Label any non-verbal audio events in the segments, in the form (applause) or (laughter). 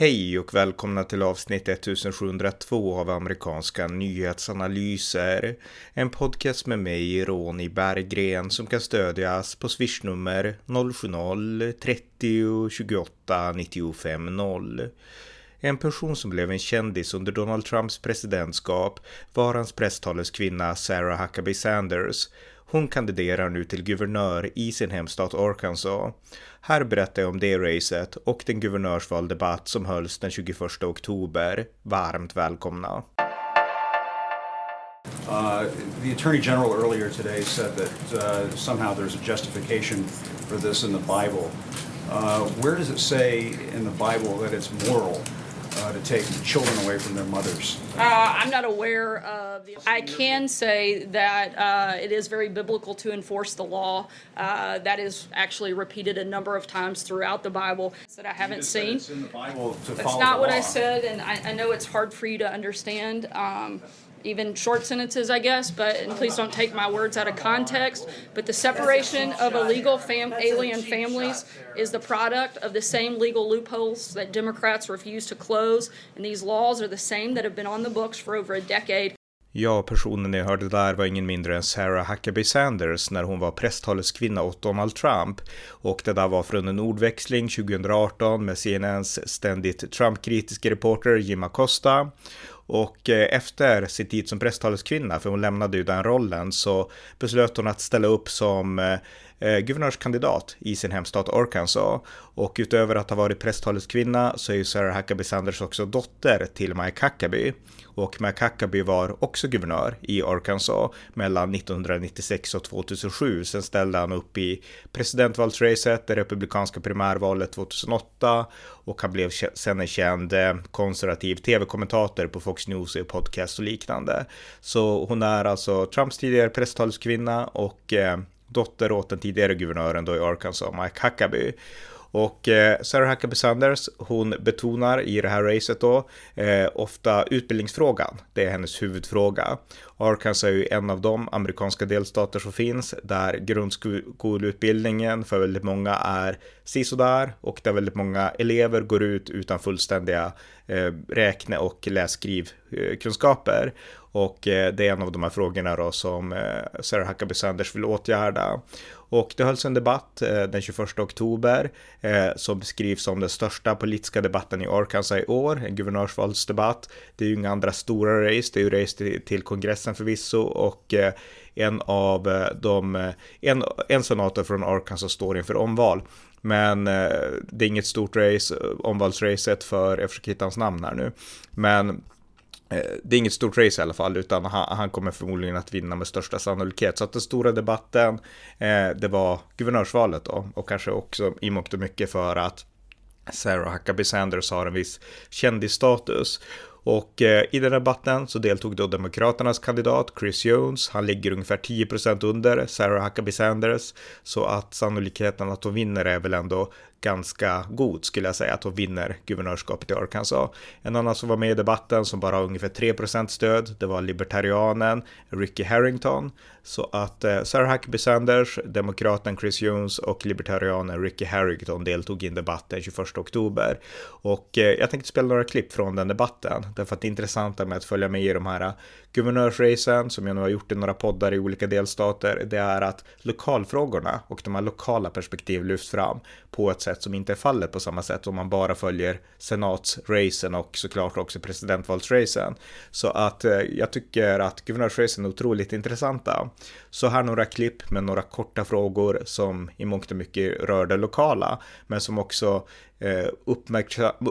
Hej och välkomna till avsnitt 1702 av amerikanska nyhetsanalyser. En podcast med mig, Ronny Berggren, som kan stödjas på swishnummer 070-30 28 95 0. En person som blev en kändis under Donald Trumps presidentskap var hans presstaleskvinna Sarah Huckabee Sanders. Hon kandiderar nu till guvernör i sin hemstat Arkansas. Här berättar jag om det racet och den guvernörsvaldebatt som hölls den 21 oktober. Varmt välkomna! Uh, the Attorney General earlier today said that uh, somehow there's a justification for this in the Bible. Uh, where does it say in the Bible that it's moral uh, to take children away from their mothers? Uh, I'm not aware of. The, I can say that uh, it is very biblical to enforce the law. Uh, that is actually repeated a number of times throughout the Bible that I haven't seen. It's in the Bible to That's not what I said, and I, I know it's hard for you to understand. Um, even short sentences, I guess, but and please don't take my words out of context. But the separation of illegal fam- alien families is the product of the same legal loopholes that Democrats refuse to close, and these laws are the same that have been on the books for over a decade. Ja, personen ni hörde där var ingen mindre än Sarah Huckabee Sanders när hon var presstaleskvinna åt Donald Trump. Och det där var från en ordväxling 2018 med CNNs ständigt Trump-kritiska reporter Jim Acosta. Och eh, efter sin tid som presstaleskvinna, för hon lämnade ju den rollen, så beslöt hon att ställa upp som eh, eh, guvernörskandidat i sin hemstat Arkansas. Och utöver att ha varit presstaleskvinna så är ju Sarah Huckabee Sanders också dotter till Mike Huckabee. Och Mike Huckabee var också guvernör i Arkansas mellan 1996 och 2007. Sen ställde han upp i presidentvalsracet, det republikanska primärvalet 2008 och han blev sen en känd konservativ tv-kommentator på Fox News och podcast och liknande. Så hon är alltså Trumps tidigare presstaleskvinna och eh, dotter åt den tidigare guvernören då i Arkansas, Mike Huckabee. Och eh, Sarah Huckabee Sanders, hon betonar i det här racet då eh, ofta utbildningsfrågan. Det är hennes huvudfråga. Arkansas är ju en av de amerikanska delstater som finns där grundskoleutbildningen för väldigt många är sisådär och där väldigt många elever går ut utan fullständiga eh, räkne och läskrivkunskaper. Och eh, det är en av de här frågorna då som eh, Sarah Huckabee Sanders vill åtgärda. Och det hölls en debatt eh, den 21 oktober eh, som beskrivs som den största politiska debatten i Arkansas i år, en guvernörsvalsdebatt. Det är ju inga andra stora race, det är ju race till, till kongressen förvisso och eh, en av eh, de, eh, en, en senator från Arkansas står inför omval. Men eh, det är inget stort race, eh, omvalsracet för, jag försöker hitta hans namn här nu, men Eh, det är inget stort race i alla fall, utan han, han, kommer förmodligen att vinna med största sannolikhet. Så att den stora debatten, eh, det var guvernörsvalet då, och kanske också i mångt och mycket för att Sarah Huckabee Sanders har en viss kändisstatus. Och eh, i den debatten så deltog då Demokraternas kandidat Chris Jones. Han ligger ungefär 10% under Sarah Huckabee Sanders. Så att sannolikheten att hon vinner är väl ändå ganska god skulle jag säga att hon vinner guvernörskapet i Arkansas. En annan som var med i debatten som bara har ungefär 3% stöd, det var libertarianen Ricky Harrington. Så att eh, Sarah Huckabee Sanders, demokraten Chris Jones och libertarianen Ricky Harrington deltog i en debatt den 21 oktober. Och eh, jag tänkte spela några klipp från den debatten, därför att det intressanta med att följa med i de här eh, guvernörsracen, som jag nu har gjort i några poddar i olika delstater, det är att lokalfrågorna och de här lokala perspektiv lyfts fram på ett sätt som inte är fallet på samma sätt om man bara följer senatsracen och såklart också presidentvalsracen. Så att eh, jag tycker att guvernörsracen är otroligt intressanta. Så här några klipp med några korta frågor som i mångt och mycket rör det lokala, men som också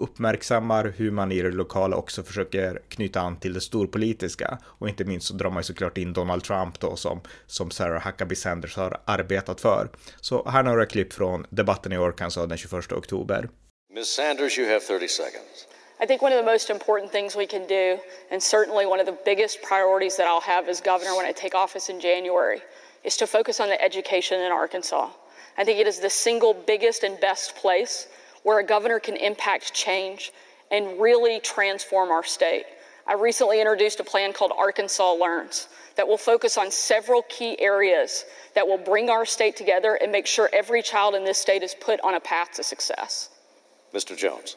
uppmärksammar hur man i det lokala också försöker knyta an till det storpolitiska. Och inte minst så drar man ju såklart in Donald Trump då som, som Sarah Huckabee Sanders har arbetat för. Så här några klipp från debatten i Arkansas den 21 oktober. Ms. Sanders, you have 30 seconds. I think one of the most important things we can do, and certainly one of the biggest priorities that I'll have as governor when I take office in January, is to focus on the education in Arkansas. I think it is the single biggest and best place where a governor can impact change and really transform our state. I recently introduced a plan called Arkansas Learns that will focus on several key areas that will bring our state together and make sure every child in this state is put on a path to success. Mr. Jones.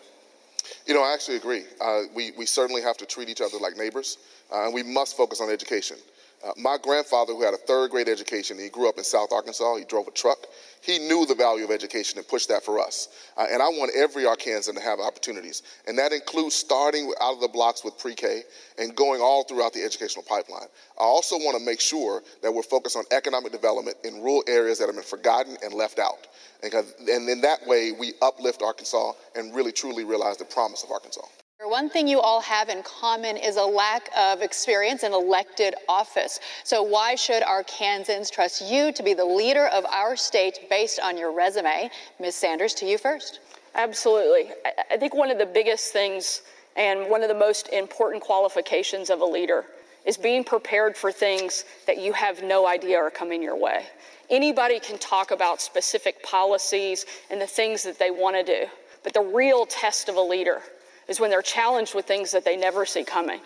You know, I actually agree. Uh, we, we certainly have to treat each other like neighbors, uh, and we must focus on education. Uh, my grandfather, who had a third grade education, he grew up in South Arkansas, he drove a truck. He knew the value of education and pushed that for us. Uh, and I want every Arkansan to have opportunities. And that includes starting out of the blocks with pre K and going all throughout the educational pipeline. I also want to make sure that we're focused on economic development in rural areas that have been forgotten and left out. And in that way, we uplift Arkansas and really truly realize the promise of Arkansas. One thing you all have in common is a lack of experience in elected office. So, why should our Kansans trust you to be the leader of our state based on your resume? Ms. Sanders, to you first. Absolutely. I think one of the biggest things and one of the most important qualifications of a leader is being prepared for things that you have no idea are coming your way. Anybody can talk about specific policies and the things that they want to do, but the real test of a leader is when they're challenged with things that they never see coming.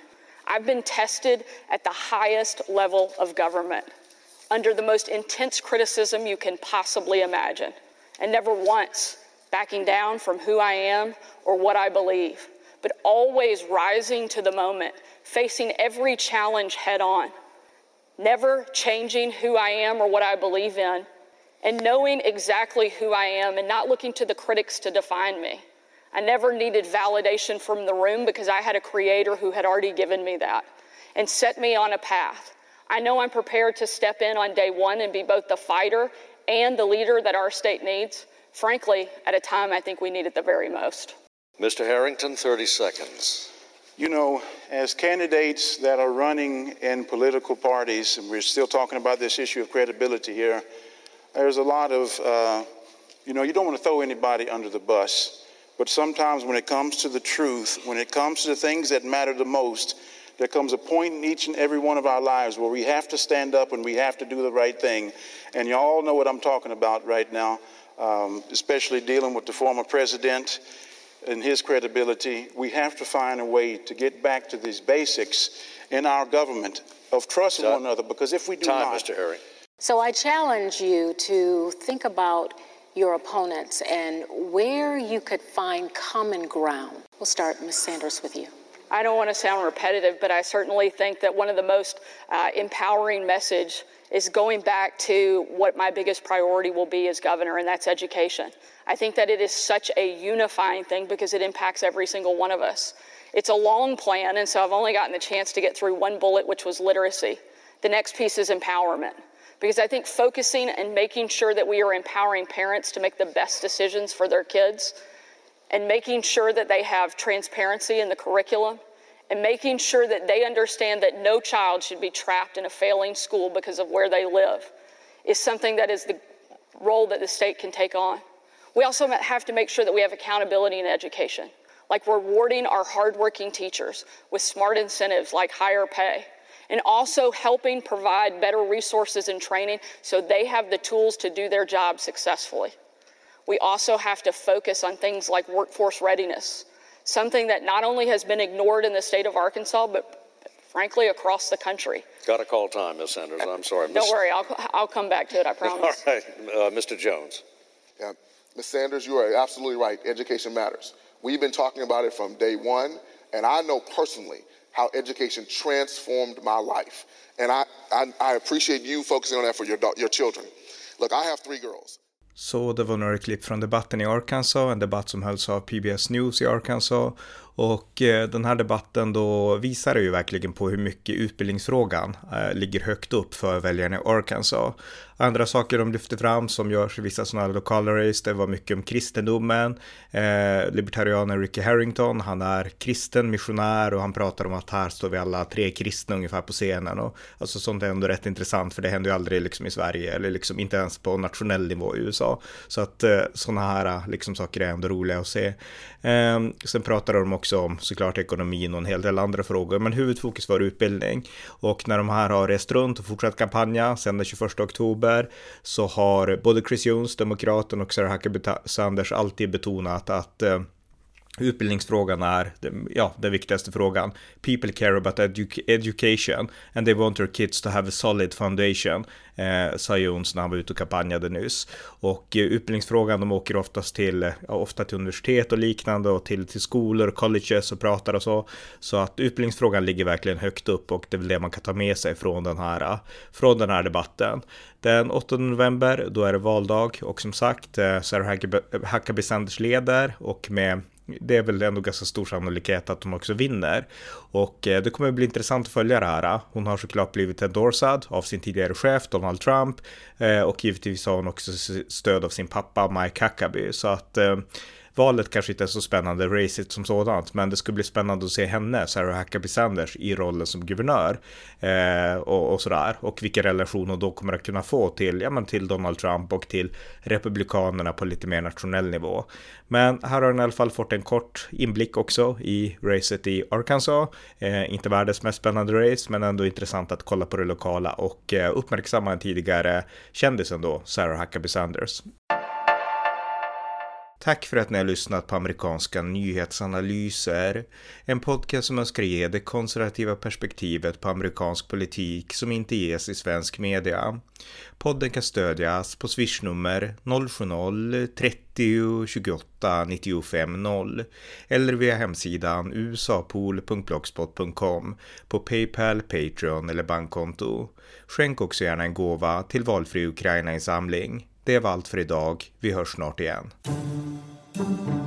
I've been tested at the highest level of government under the most intense criticism you can possibly imagine, and never once backing down from who I am or what I believe, but always rising to the moment, facing every challenge head on, never changing who I am or what I believe in, and knowing exactly who I am and not looking to the critics to define me. I never needed validation from the room because I had a creator who had already given me that and set me on a path. I know I'm prepared to step in on day one and be both the fighter and the leader that our state needs, frankly, at a time I think we need it the very most. Mr. Harrington, 30 seconds. You know, as candidates that are running in political parties, and we're still talking about this issue of credibility here, there's a lot of, uh, you know, you don't want to throw anybody under the bus. But sometimes when it comes to the truth, when it comes to the things that matter the most, there comes a point in each and every one of our lives where we have to stand up and we have to do the right thing. And you all know what I'm talking about right now, um, especially dealing with the former president and his credibility. We have to find a way to get back to these basics in our government of trusting one another, because if we do Time, not. Mr. Herring. So, I challenge you to think about your opponents and where you could find common ground. We'll start, Ms. Sanders, with you. I don't want to sound repetitive, but I certainly think that one of the most uh, empowering message is going back to what my biggest priority will be as governor, and that's education. I think that it is such a unifying thing because it impacts every single one of us. It's a long plan, and so I've only gotten the chance to get through one bullet, which was literacy. The next piece is empowerment because I think focusing and making sure that we are empowering parents to make the best decisions for their kids and making sure that they have transparency in the curriculum and making sure that they understand that no child should be trapped in a failing school because of where they live is something that is the role that the state can take on. We also have to make sure that we have accountability in education, like rewarding our hardworking teachers with smart incentives like higher pay and also helping provide better resources and training so they have the tools to do their job successfully. We also have to focus on things like workforce readiness, something that not only has been ignored in the state of Arkansas, but frankly across the country. Got to call time, Ms. Sanders. I'm sorry. Don't Ms. worry, I'll, I'll come back to it, I (laughs) promise. All right, uh, Mr. Jones. Yeah, Ms. Sanders, you are absolutely right. Education matters. We've been talking about it from day one, and I know personally how education transformed my life. And I, I, I appreciate you focusing on that for your, your children. Look, I have three girls. Så det var några klipp från debatten i Arkansas, en debatt som hölls av PBS News i Arkansas. Och eh, den här debatten då visar ju verkligen på hur mycket utbildningsfrågan eh, ligger högt upp för väljarna i Arkansas. Andra saker de lyfter fram som görs i vissa sådana här lokala race, det var mycket om kristendomen. Eh, libertarianen Ricky Harrington, han är kristen missionär och han pratar om att här står vi alla tre kristna ungefär på scenen. Och, alltså sånt är ändå rätt intressant för det händer ju aldrig liksom i Sverige eller liksom inte ens på nationell nivå i USA. Så att eh, sådana här liksom saker är ändå roliga att se. Eh, sen pratar de också om såklart ekonomin och en hel del andra frågor, men huvudfokus var utbildning. Och när de här har rest runt och fortsatt kampanja sedan den 21 oktober oktober så har både Chris Jones, demokraten och Sarah Huckabee Sanders alltid betonat att eh, Utbildningsfrågan är ja, den viktigaste frågan. People care about edu education and they want their kids to have a solid foundation, eh, sa Jones när han var ute och kampanjade nyss. Och eh, utbildningsfrågan, de åker oftast till, eh, ofta till universitet och liknande och till, till skolor, colleges och pratar och så. Så att utbildningsfrågan ligger verkligen högt upp och det är väl det man kan ta med sig från den här, eh, från den här debatten. Den 8 november, då är det valdag och som sagt, eh, Sarah Huckabee Sanders leder och med det är väl ändå ganska stor sannolikhet att hon också vinner. Och eh, det kommer bli intressant att följa det här. Hon har såklart blivit endorsad av sin tidigare chef Donald Trump eh, och givetvis har hon också stöd av sin pappa Mike Huckabee. Så att eh, valet kanske inte är så spännande, racet som sådant, men det skulle bli spännande att se henne, Sarah Huckabee Sanders, i rollen som guvernör eh, och, och, sådär. Och vilken relation hon då kommer att kunna få till, ja, men till Donald Trump och till Republikanerna på lite mer nationell nivå. Men här har hon i alla fall fått en kort inblick också i racet i Arkansas. Eh, inte världens mest spännande race, men ändå intressant att kolla på det lokala och eh, uppmärksamma en tidigare kändisen då, Sarah Huckabee Sanders. Tack för att ni har lyssnat på amerikanska nyhetsanalyser. En podcast som önskar ge det konservativa perspektivet på amerikansk politik som inte ges i svensk media. Podden kan stödjas på swishnummer 070-30 28 95 0 eller via hemsidan usapool.blogspot.com på Paypal, Patreon eller bankkonto. Skänk också gärna en gåva till valfri Ukraina-insamling. Det var allt för idag. Vi hörs snart igen. Thank you